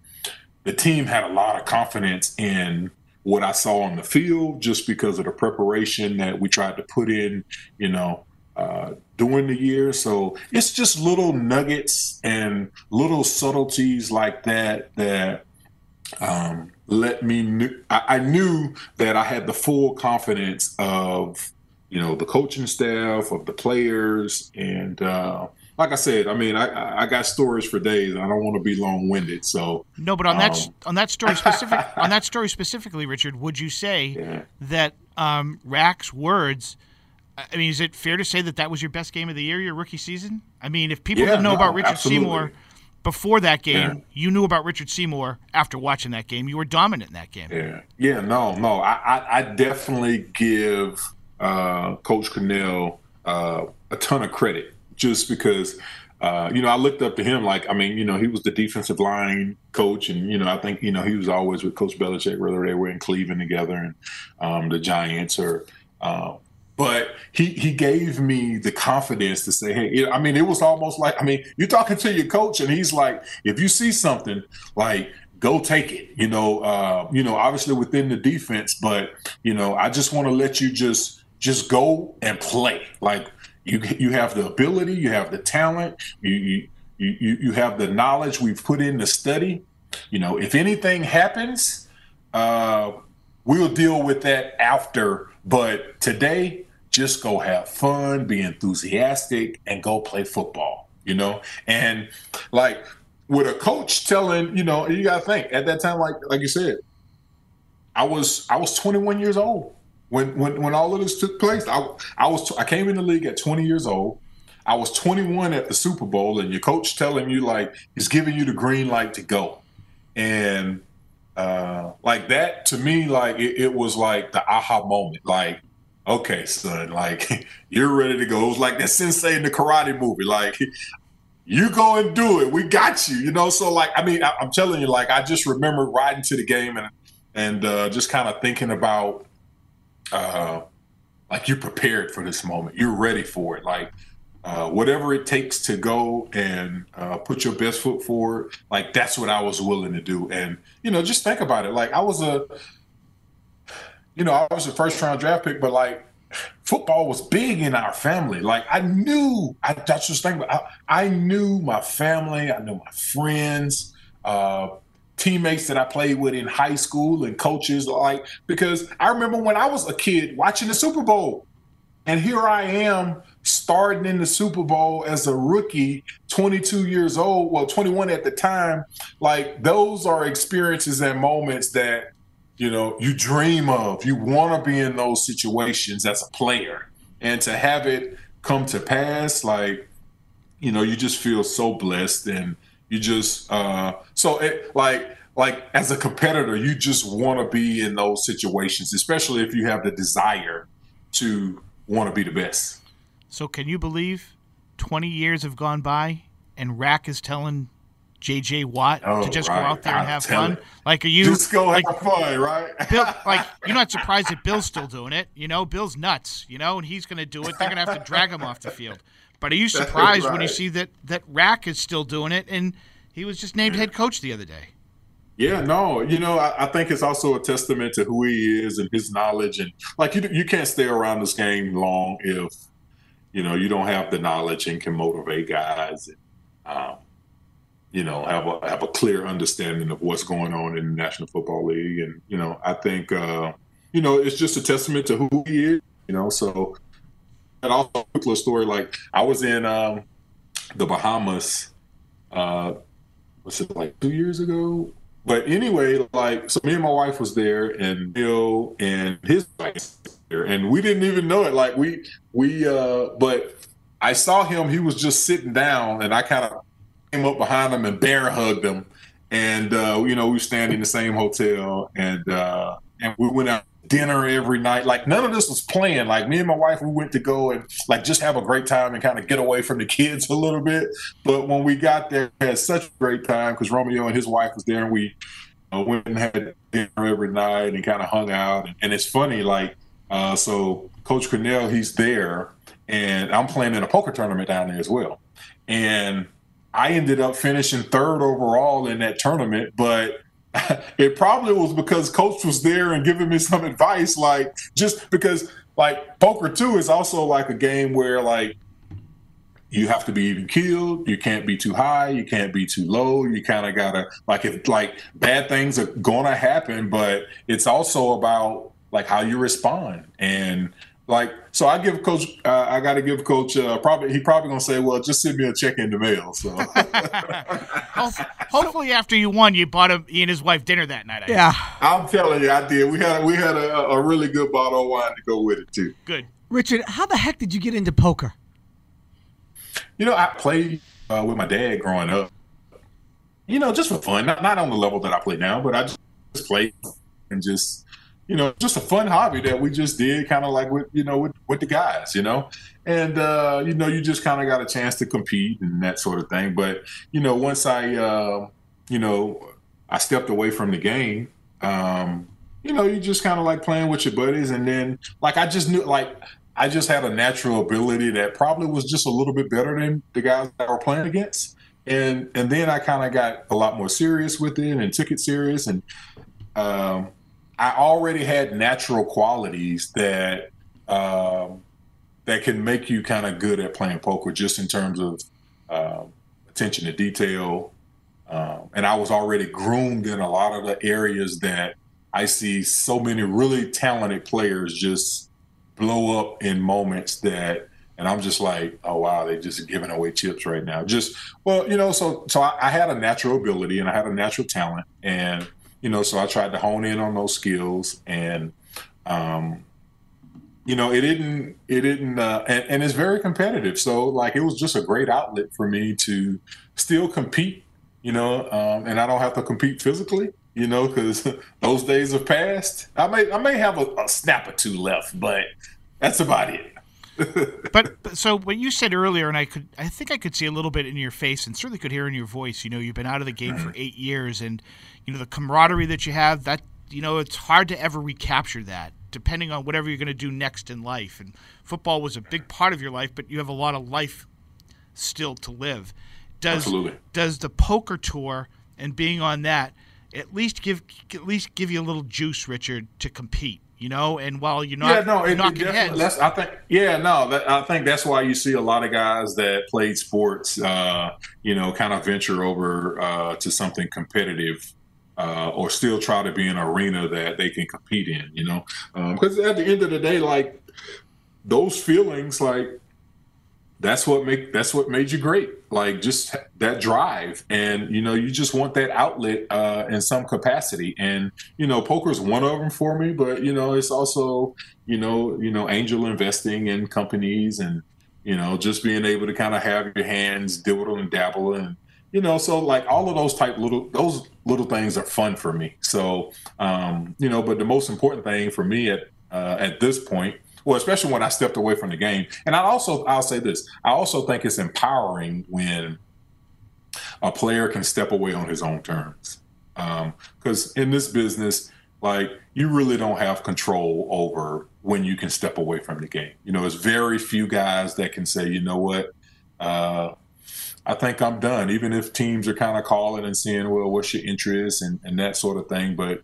the team had a lot of confidence in what I saw on the field just because of the preparation that we tried to put in, you know, uh, during the year. So it's just little nuggets and little subtleties like that that um, let me. Kn- I, I, knew that I had the full confidence of you know the coaching staff, of the players, and uh, like I said, I mean, I I got stories for days. I don't want to be long winded. So no, but on um, that on that story specific on that story specifically, Richard, would you say yeah. that um, Rack's words? I mean, is it fair to say that that was your best game of the year, your rookie season? I mean, if people yeah, didn't know no, about Richard absolutely. Seymour before that game, yeah. you knew about Richard Seymour after watching that game. You were dominant in that game. Yeah, yeah, no, no, I, I, I definitely give uh, Coach Crennel uh, a ton of credit just because. Uh, you know, I looked up to him like, I mean, you know, he was the defensive line coach, and you know, I think you know he was always with Coach Belichick, whether they were in Cleveland together and um, the Giants or uh, but he he gave me the confidence to say, hey, I mean, it was almost like, I mean, you're talking to your coach, and he's like, if you see something, like go take it. You know, uh, you know, obviously within the defense, but you know, I just want to let you just just go and play. Like you you have the ability, you have the talent, you you you, you have the knowledge we've put in the study. You know, if anything happens, uh, we'll deal with that after. But today, just go have fun, be enthusiastic, and go play football, you know? And like with a coach telling, you know, you gotta think at that time, like like you said, I was I was 21 years old when when when all of this took place. I I was I came in the league at 20 years old. I was 21 at the Super Bowl, and your coach telling you like he's giving you the green light to go, and uh, like that to me, like it, it was like the aha moment. Like okay, son, like you're ready to go. It was like that sensei in the karate movie. Like you go and do it. We got you. You know. So like, I mean, I, am telling you, like, I just remember riding to the game and and uh, just kind of thinking about, uh, like you're prepared for this moment. You're ready for it. Like. Uh, whatever it takes to go and uh, put your best foot forward, like that's what I was willing to do. And you know, just think about it. Like I was a you know, I was a first round draft pick, but like football was big in our family. Like I knew, I that's just thing. I, I knew my family, I knew my friends, uh, teammates that I played with in high school, and coaches. Like because I remember when I was a kid watching the Super Bowl, and here I am starting in the Super Bowl as a rookie, 22 years old, well, 21 at the time. Like those are experiences and moments that you know you dream of you want to be in those situations as a player and to have it come to pass like you know you just feel so blessed and you just uh so it like like as a competitor you just want to be in those situations especially if you have the desire to want to be the best. So can you believe 20 years have gone by and rack is telling J.J. Watt oh, to just right. go out there and have fun? It. Like, are you just go like, have fun, right? Bill, like, you're not surprised that Bill's still doing it. You know, Bill's nuts. You know, and he's going to do it. They're going to have to drag him off the field. But are you surprised right. when you see that that Rack is still doing it and he was just named head coach the other day? Yeah, no, you know, I, I, think it's also a testament to who he is and his knowledge, and like you, you can't stay around this game long if you know you don't have the knowledge and can motivate guys. And, um, you know, have a have a clear understanding of what's going on in the National Football League, and you know, I think uh, you know it's just a testament to who he is. You know, so and also a little story. Like I was in um, the Bahamas, uh, what's it like two years ago? But anyway, like so, me and my wife was there, and Bill and his wife there, and we didn't even know it. Like we we, uh, but I saw him. He was just sitting down, and I kind of came up behind him and bear hugged him. And uh, you know, we were standing in the same hotel, and uh, and we went out dinner every night. Like none of this was planned. Like me and my wife, we went to go and like just have a great time and kind of get away from the kids a little bit. But when we got there, we had such a great time because Romeo and his wife was there, and we uh, went and had dinner every night and kind of hung out. And, and it's funny, like uh, so, Coach Crennel, he's there, and I'm playing in a poker tournament down there as well, and I ended up finishing third overall in that tournament, but it probably was because coach was there and giving me some advice like just because like poker too is also like a game where like you have to be even keeled you can't be too high you can't be too low you kind of gotta like if like bad things are gonna happen but it's also about like how you respond. And like so i give coach uh, i gotta give coach uh, probably he probably gonna say well just send me a check in the mail so. Hopefully after you won you bought him he and his wife dinner that night I Yeah. i'm telling you i did. We had we had a, a really good bottle of wine to go with it too. Good. Richard, how the heck did you get into poker? you know i played uh, with my dad growing up. You know just for fun not, not on the level that i play now but i just played and just you know, just a fun hobby that we just did, kind of like with you know with with the guys, you know, and uh, you know you just kind of got a chance to compete and that sort of thing. But you know, once I uh, you know I stepped away from the game, um, you know, you just kind of like playing with your buddies, and then like I just knew like. I just had a natural ability that probably was just a little bit better than the guys that were playing against, and and then I kind of got a lot more serious with it and took it serious, and um, I already had natural qualities that um, that can make you kind of good at playing poker, just in terms of um, attention to detail. Um, and I was already groomed in a lot of the areas that I see so many really talented players just blow up in moments that, and I'm just like, oh wow, they're just giving away chips right now. Just well, you know, so so I, I had a natural ability and I had a natural talent, and you know, so I tried to hone in on those skills and, um, you know, it didn't, it didn't, uh, and, and it's very competitive. So like, it was just a great outlet for me to still compete, you know, um, and I don't have to compete physically, you know, because those days have passed. I may, I may have a, a snap or two left, but that's about it. But, but so what you said earlier, and I could, I think I could see a little bit in your face, and certainly could hear in your voice. You know, you've been out of the game for eight years, and you know the camaraderie that you have. That you know, it's hard to ever recapture that, depending on whatever you're going to do next in life. And football was a big part of your life, but you have a lot of life still to live. Does Absolutely. does the poker tour and being on that at least give at least give you a little juice, Richard, to compete? You know. And while you're not yeah, no, it, knocking it heads, that's, I think, yeah, no, that, I think that's why you see a lot of guys that played sports, uh, you know, kind of venture over uh, to something competitive. Uh, or still try to be an arena that they can compete in, you know, because um, at the end of the day, like those feelings, like that's what make that's what made you great. Like just that drive. And you know you just want that outlet uh in some capacity. And you know poker is one of them for me but you know it's also you know you know angel investing in companies and you know just being able to kind of have your hands dibble and dabble and you know so like all of those type little those little things are fun for me. So um you know but the most important thing for me at uh, at this point well, especially when I stepped away from the game. And I also, I'll say this: I also think it's empowering when a player can step away on his own terms. Because um, in this business, like you really don't have control over when you can step away from the game. You know, there's very few guys that can say, you know what, uh, I think I'm done. Even if teams are kind of calling and saying, well, what's your interest and, and that sort of thing, but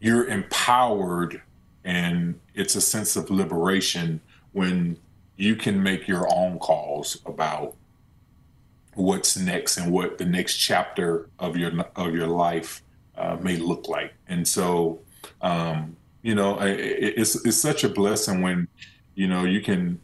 you're empowered and it's a sense of liberation when you can make your own calls about what's next and what the next chapter of your of your life uh, may look like. And so, um, you know, it, it's it's such a blessing when you know you can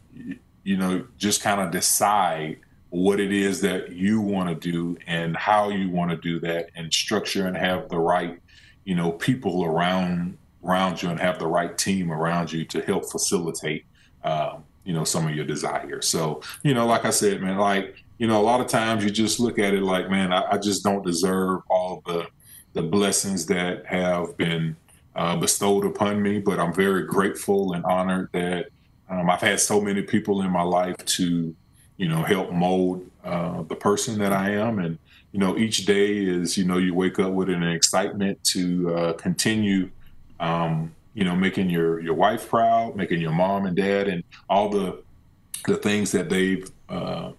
you know just kind of decide what it is that you want to do and how you want to do that and structure and have the right you know people around around you and have the right team around you to help facilitate, um, you know, some of your desires. So, you know, like I said, man, like, you know, a lot of times you just look at it like, man, I, I just don't deserve all the the blessings that have been uh, bestowed upon me, but I'm very grateful and honored that um, I've had so many people in my life to, you know, help mold uh, the person that I am. And, you know, each day is, you know, you wake up with an excitement to uh, continue um, you know, making your your wife proud, making your mom and dad, and all the the things that they've uh,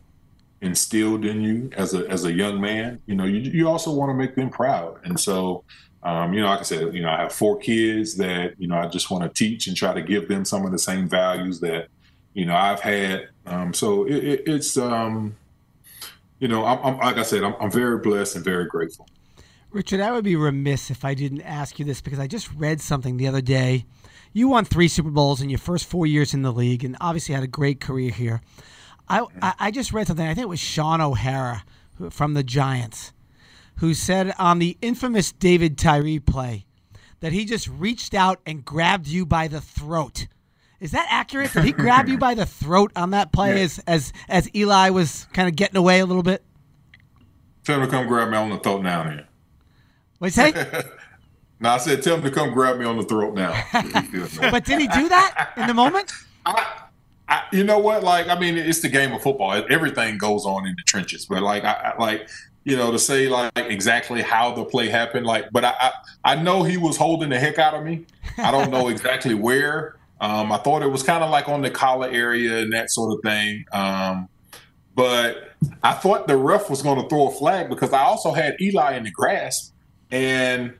instilled in you as a as a young man. You know, you you also want to make them proud, and so. Um, you know, like I said, you know, I have four kids that you know I just want to teach and try to give them some of the same values that you know I've had. Um, so it, it, it's um, you know, I'm, I'm, like I said, I'm, I'm very blessed and very grateful. Richard, I would be remiss if I didn't ask you this because I just read something the other day. You won three Super Bowls in your first four years in the league, and obviously had a great career here. I, I just read something. I think it was Shaun O'Hara from the Giants, who said on the infamous David Tyree play that he just reached out and grabbed you by the throat. Is that accurate? Did he grab you by the throat on that play yeah. as as as Eli was kind of getting away a little bit? Tell him to come grab me on the throat now, then. What say? no, I said tell him to come grab me on the throat now. but did he do that in the moment? I, I, you know what? Like, I mean, it's the game of football. Everything goes on in the trenches. But like, I, I like you know, to say like exactly how the play happened. Like, but I, I, I know he was holding the heck out of me. I don't know exactly where. Um, I thought it was kind of like on the collar area and that sort of thing. Um, but I thought the ref was going to throw a flag because I also had Eli in the grasp, and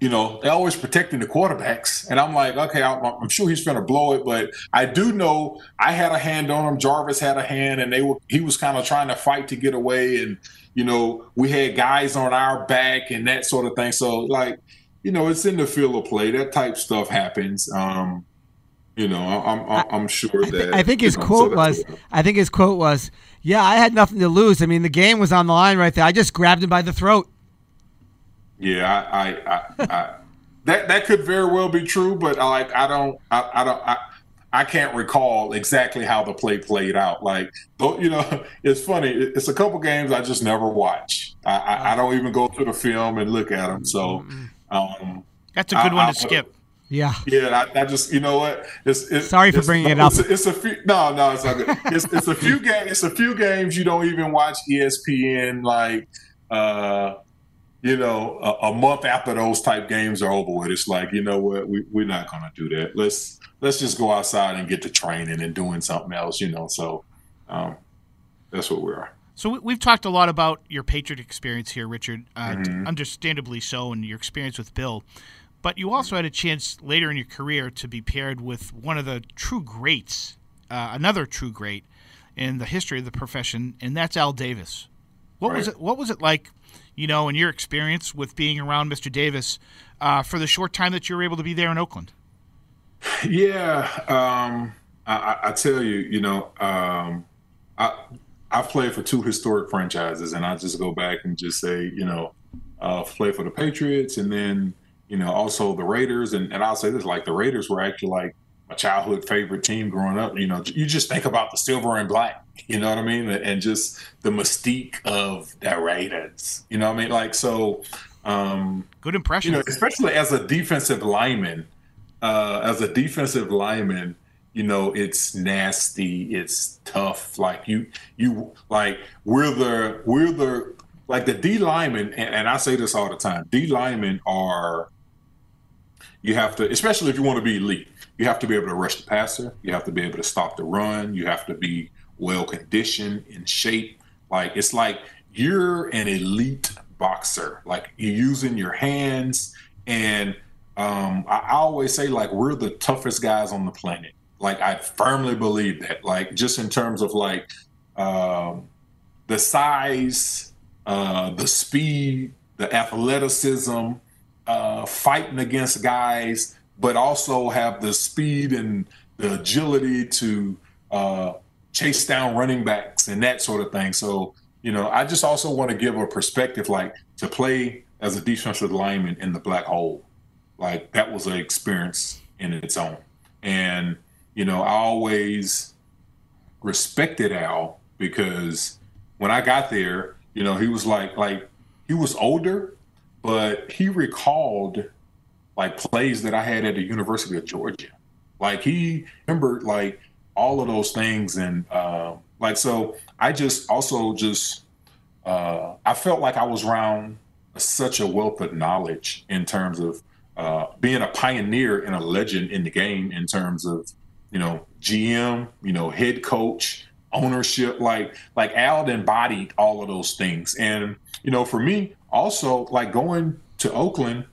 you know they're always protecting the quarterbacks. And I'm like, okay, I'm, I'm sure he's going to blow it, but I do know I had a hand on him. Jarvis had a hand, and they were he was kind of trying to fight to get away, and you know, we had guys on our back and that sort of thing. So, like, you know, it's in the field of play. That type stuff happens. Um, you know, I'm I'm, I'm sure I, that. I think his quote so was. I think his quote was, "Yeah, I had nothing to lose. I mean, the game was on the line right there. I just grabbed him by the throat." Yeah, I, I, I, I that that could very well be true, but I like I don't, I, I don't, I, I can't recall exactly how the play played out. Like, you know, it's funny. It's a couple games I just never watch. I, I, I don't even go through the film and look at them. So, um, that's a good I, one to skip. Yeah. Yeah, I, I, just you know what? It's, it's sorry for bringing it up. It's, it's, a few. No, no, it's not good. It's, it's a few games. It's a few games you don't even watch ESPN like. uh you know, a, a, month after those type games are over with, it's like, you know what, we, we're not going to do that. Let's let's just go outside and get to training and doing something else, you know. So um, that's what we are. So we've talked a lot about your Patriot experience here, Richard, uh, mm-hmm. understandably so, and your experience with Bill. But you also had a chance later in your career to be paired with one of the true greats, uh, another true great in the history of the profession, and that's Al Davis. What right. was it? What was it like, you know, in your experience with being around Mr. Davis uh, for the short time that you were able to be there in Oakland? Yeah, um, I, I, tell you, you know, um, I I've played for two historic franchises, and I just go back and just say, you know, uh, play for the Patriots, and then you know also the Raiders, and, and I'll say this, like the Raiders were actually like my childhood favorite team growing up. You know, you just think about the silver and black, you know what I mean, and just the mystique of the Raiders. You know what I mean? Like so. Um, Good impression. You know, especially as a defensive lineman uh, as a defensive lineman, you know, it's nasty, it's tough. Like you, you like we're the we're the like the D linemen, and, and I say this all the time. D linemen are you have to, especially if you want to be elite, you have to be able to rush the passer, you have to be able to stop the run, you have to be well conditioned, in shape. Like it's like you're an elite boxer. Like you're using your hands and um, I, always say like we're the toughest guys on the planet. Like I firmly believe that. Like just in terms of like um, the size, uh, the speed, the athleticism, uh, fighting against guys, but also have the speed and the agility to uh, chase down running backs and that sort of thing. So, you know, I just also want to give a perspective like to play as a defensive lineman in the black hole. Like that was an experience in its own. And, you know, I always respected Al because when I got there, you know, he was like like he was older, but he recalled like plays that I had at the University of Georgia. Like he remembered like all of those things and uh, like so I just also just uh, I felt like I was around such a wealth of knowledge in terms of uh, being a pioneer and a legend in the game in terms of you know GM, you know head coach, ownership. Like like Al embodied all of those things, and you know for me also like going to Oakland.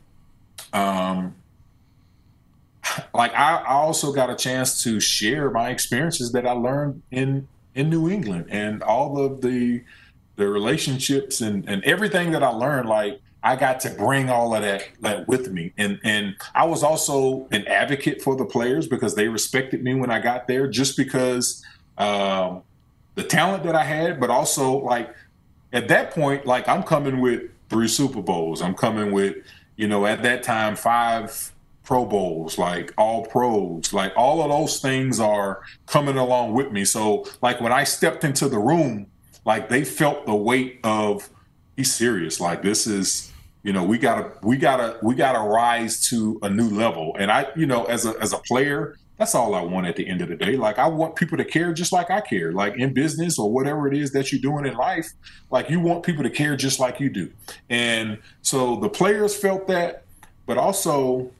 Um, like I, I also got a chance to share my experiences that I learned in in New England and all of the the relationships and, and everything that I learned, like I got to bring all of that, that with me. And and I was also an advocate for the players because they respected me when I got there, just because um, the talent that I had, but also like at that point, like I'm coming with three Super Bowls. I'm coming with, you know, at that time five Pro Bowls, like all pros, like all of those things are coming along with me. So like when I stepped into the room, like they felt the weight of he's serious. Like this is, you know, we gotta we gotta we gotta rise to a new level. And I, you know, as a as a player, that's all I want at the end of the day. Like I want people to care just like I care. Like in business or whatever it is that you're doing in life, like you want people to care just like you do. And so the players felt that, but also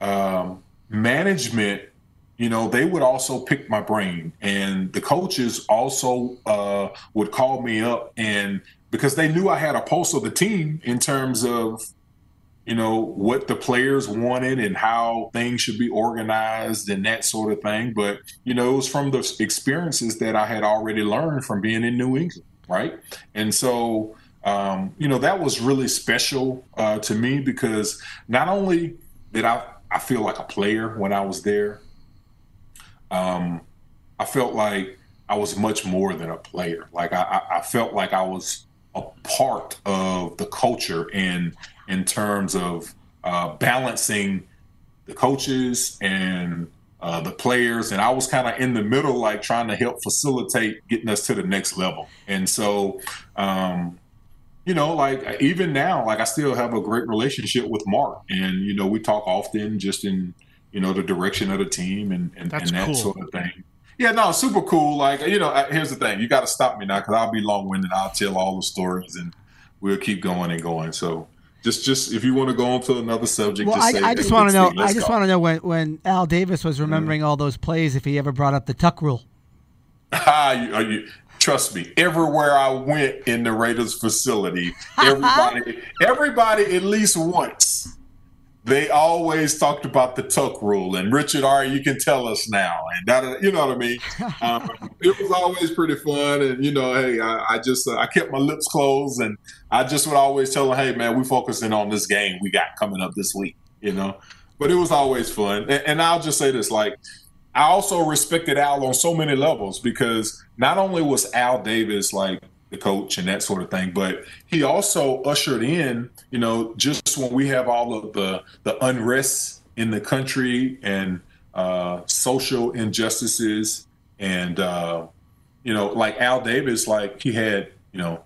um, management, you know, they would also pick my brain, and the coaches also uh, would call me up, and because they knew I had a pulse of the team in terms of, you know, what the players wanted and how things should be organized and that sort of thing. But you know, it was from the experiences that I had already learned from being in New England, right? And so. Um, you know that was really special uh, to me because not only did I I feel like a player when I was there. Um, I felt like I was much more than a player. Like I, I felt like I was a part of the culture in in terms of uh, balancing the coaches and uh, the players, and I was kind of in the middle, like trying to help facilitate getting us to the next level. And so, um, you know, like even now, like I still have a great relationship with Mark, and you know, we talk often just in you know the direction of the team and and, and that cool. sort of thing. Yeah, no, super cool. Like you know, here's the thing: you got to stop me now because I'll be long winded. I'll tell all the stories, and we'll keep going and going. So. Just, just if you want to go on to another subject, well, I, say, I, just want to know. I just want to know when, when Al Davis was remembering mm. all those plays, if he ever brought up the tuck rule. Ah, you, you, trust me, everywhere I went in the Raiders facility, everybody, everybody at least once, they always talked about the tuck rule. And Richard, all right, you can tell us now. And that, you know what I mean? Um, it was always pretty fun. And, you know, hey, I, I just, uh, I kept my lips closed and I just would always tell them, hey, man, we focusing on this game we got coming up this week, you know? But it was always fun. and, and I'll just say this, like, I also respected Al on so many levels because not only was Al Davis like the coach and that sort of thing, but he also ushered in, you know, just when we have all of the the unrest in the country and uh, social injustices and uh, you know, like Al Davis, like he had, you know,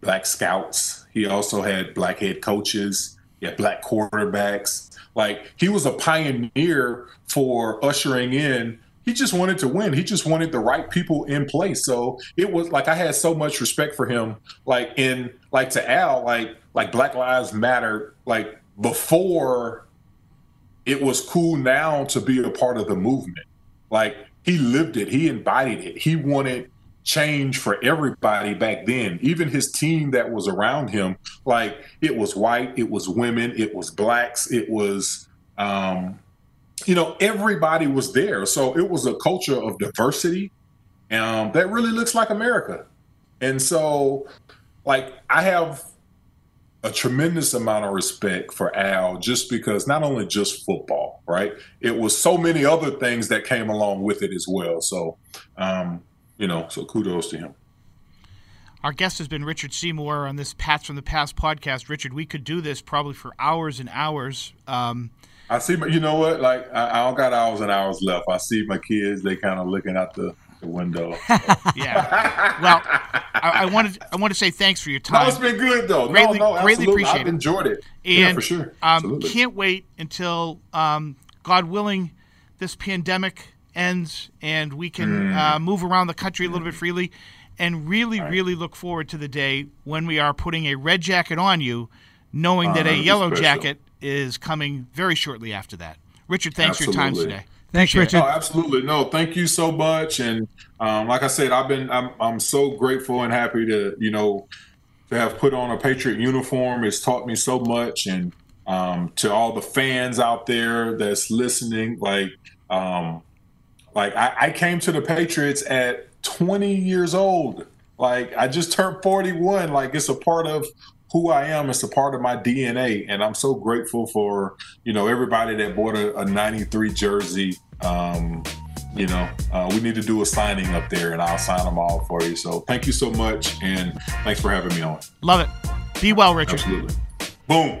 black scouts. He also had black head coaches. He had black quarterbacks. Like he was a pioneer for ushering in. He just wanted to win. He just wanted the right people in place. So it was like I had so much respect for him. Like in like to Al, like like Black Lives Matter. Like before, it was cool now to be a part of the movement. Like he lived it. He embodied it. He wanted change for everybody back then. Even his team that was around him, like it was white, it was women, it was blacks, it was, um, you know, everybody was there. So it was a culture of diversity um, that really looks like America. And so, like, I have a tremendous amount of respect for Al just because not only just football, right? It was so many other things that came along with it as well. So, um, you know, so kudos to him. Our guest has been Richard Seymour on this Pats from the Past podcast. Richard, we could do this probably for hours and hours. Um, I see, my, you know what? Like, I, I, don't got hours and hours left. I see my kids; they kind of looking out the, the window. So. yeah. Well, I, I, wanted I want to say thanks for your time. No, it's been good though. Greatly, no, no, greatly appreciate I've enjoyed it. And, yeah, for sure. Um, can't wait until um, God willing, this pandemic ends and we can mm. uh, move around the country a little bit freely and really, right. really look forward to the day when we are putting a red jacket on you, knowing uh, that a yellow special. jacket is coming very shortly after that. Richard, thanks absolutely. for your time today. Thanks, Richard. Oh, absolutely. No, thank you so much. And um, like I said, I've been I'm I'm so grateful and happy to you know to have put on a Patriot uniform. It's taught me so much, and um, to all the fans out there that's listening, like um, like I, I came to the Patriots at 20 years old. Like I just turned 41. Like it's a part of who I am. It's a part of my DNA, and I'm so grateful for you know everybody that bought a, a 93 jersey. Um, you know, uh, we need to do a signing up there, and I'll sign them all for you. So thank you so much, and thanks for having me on. Love it. Be well, Richard. Absolutely. Boom.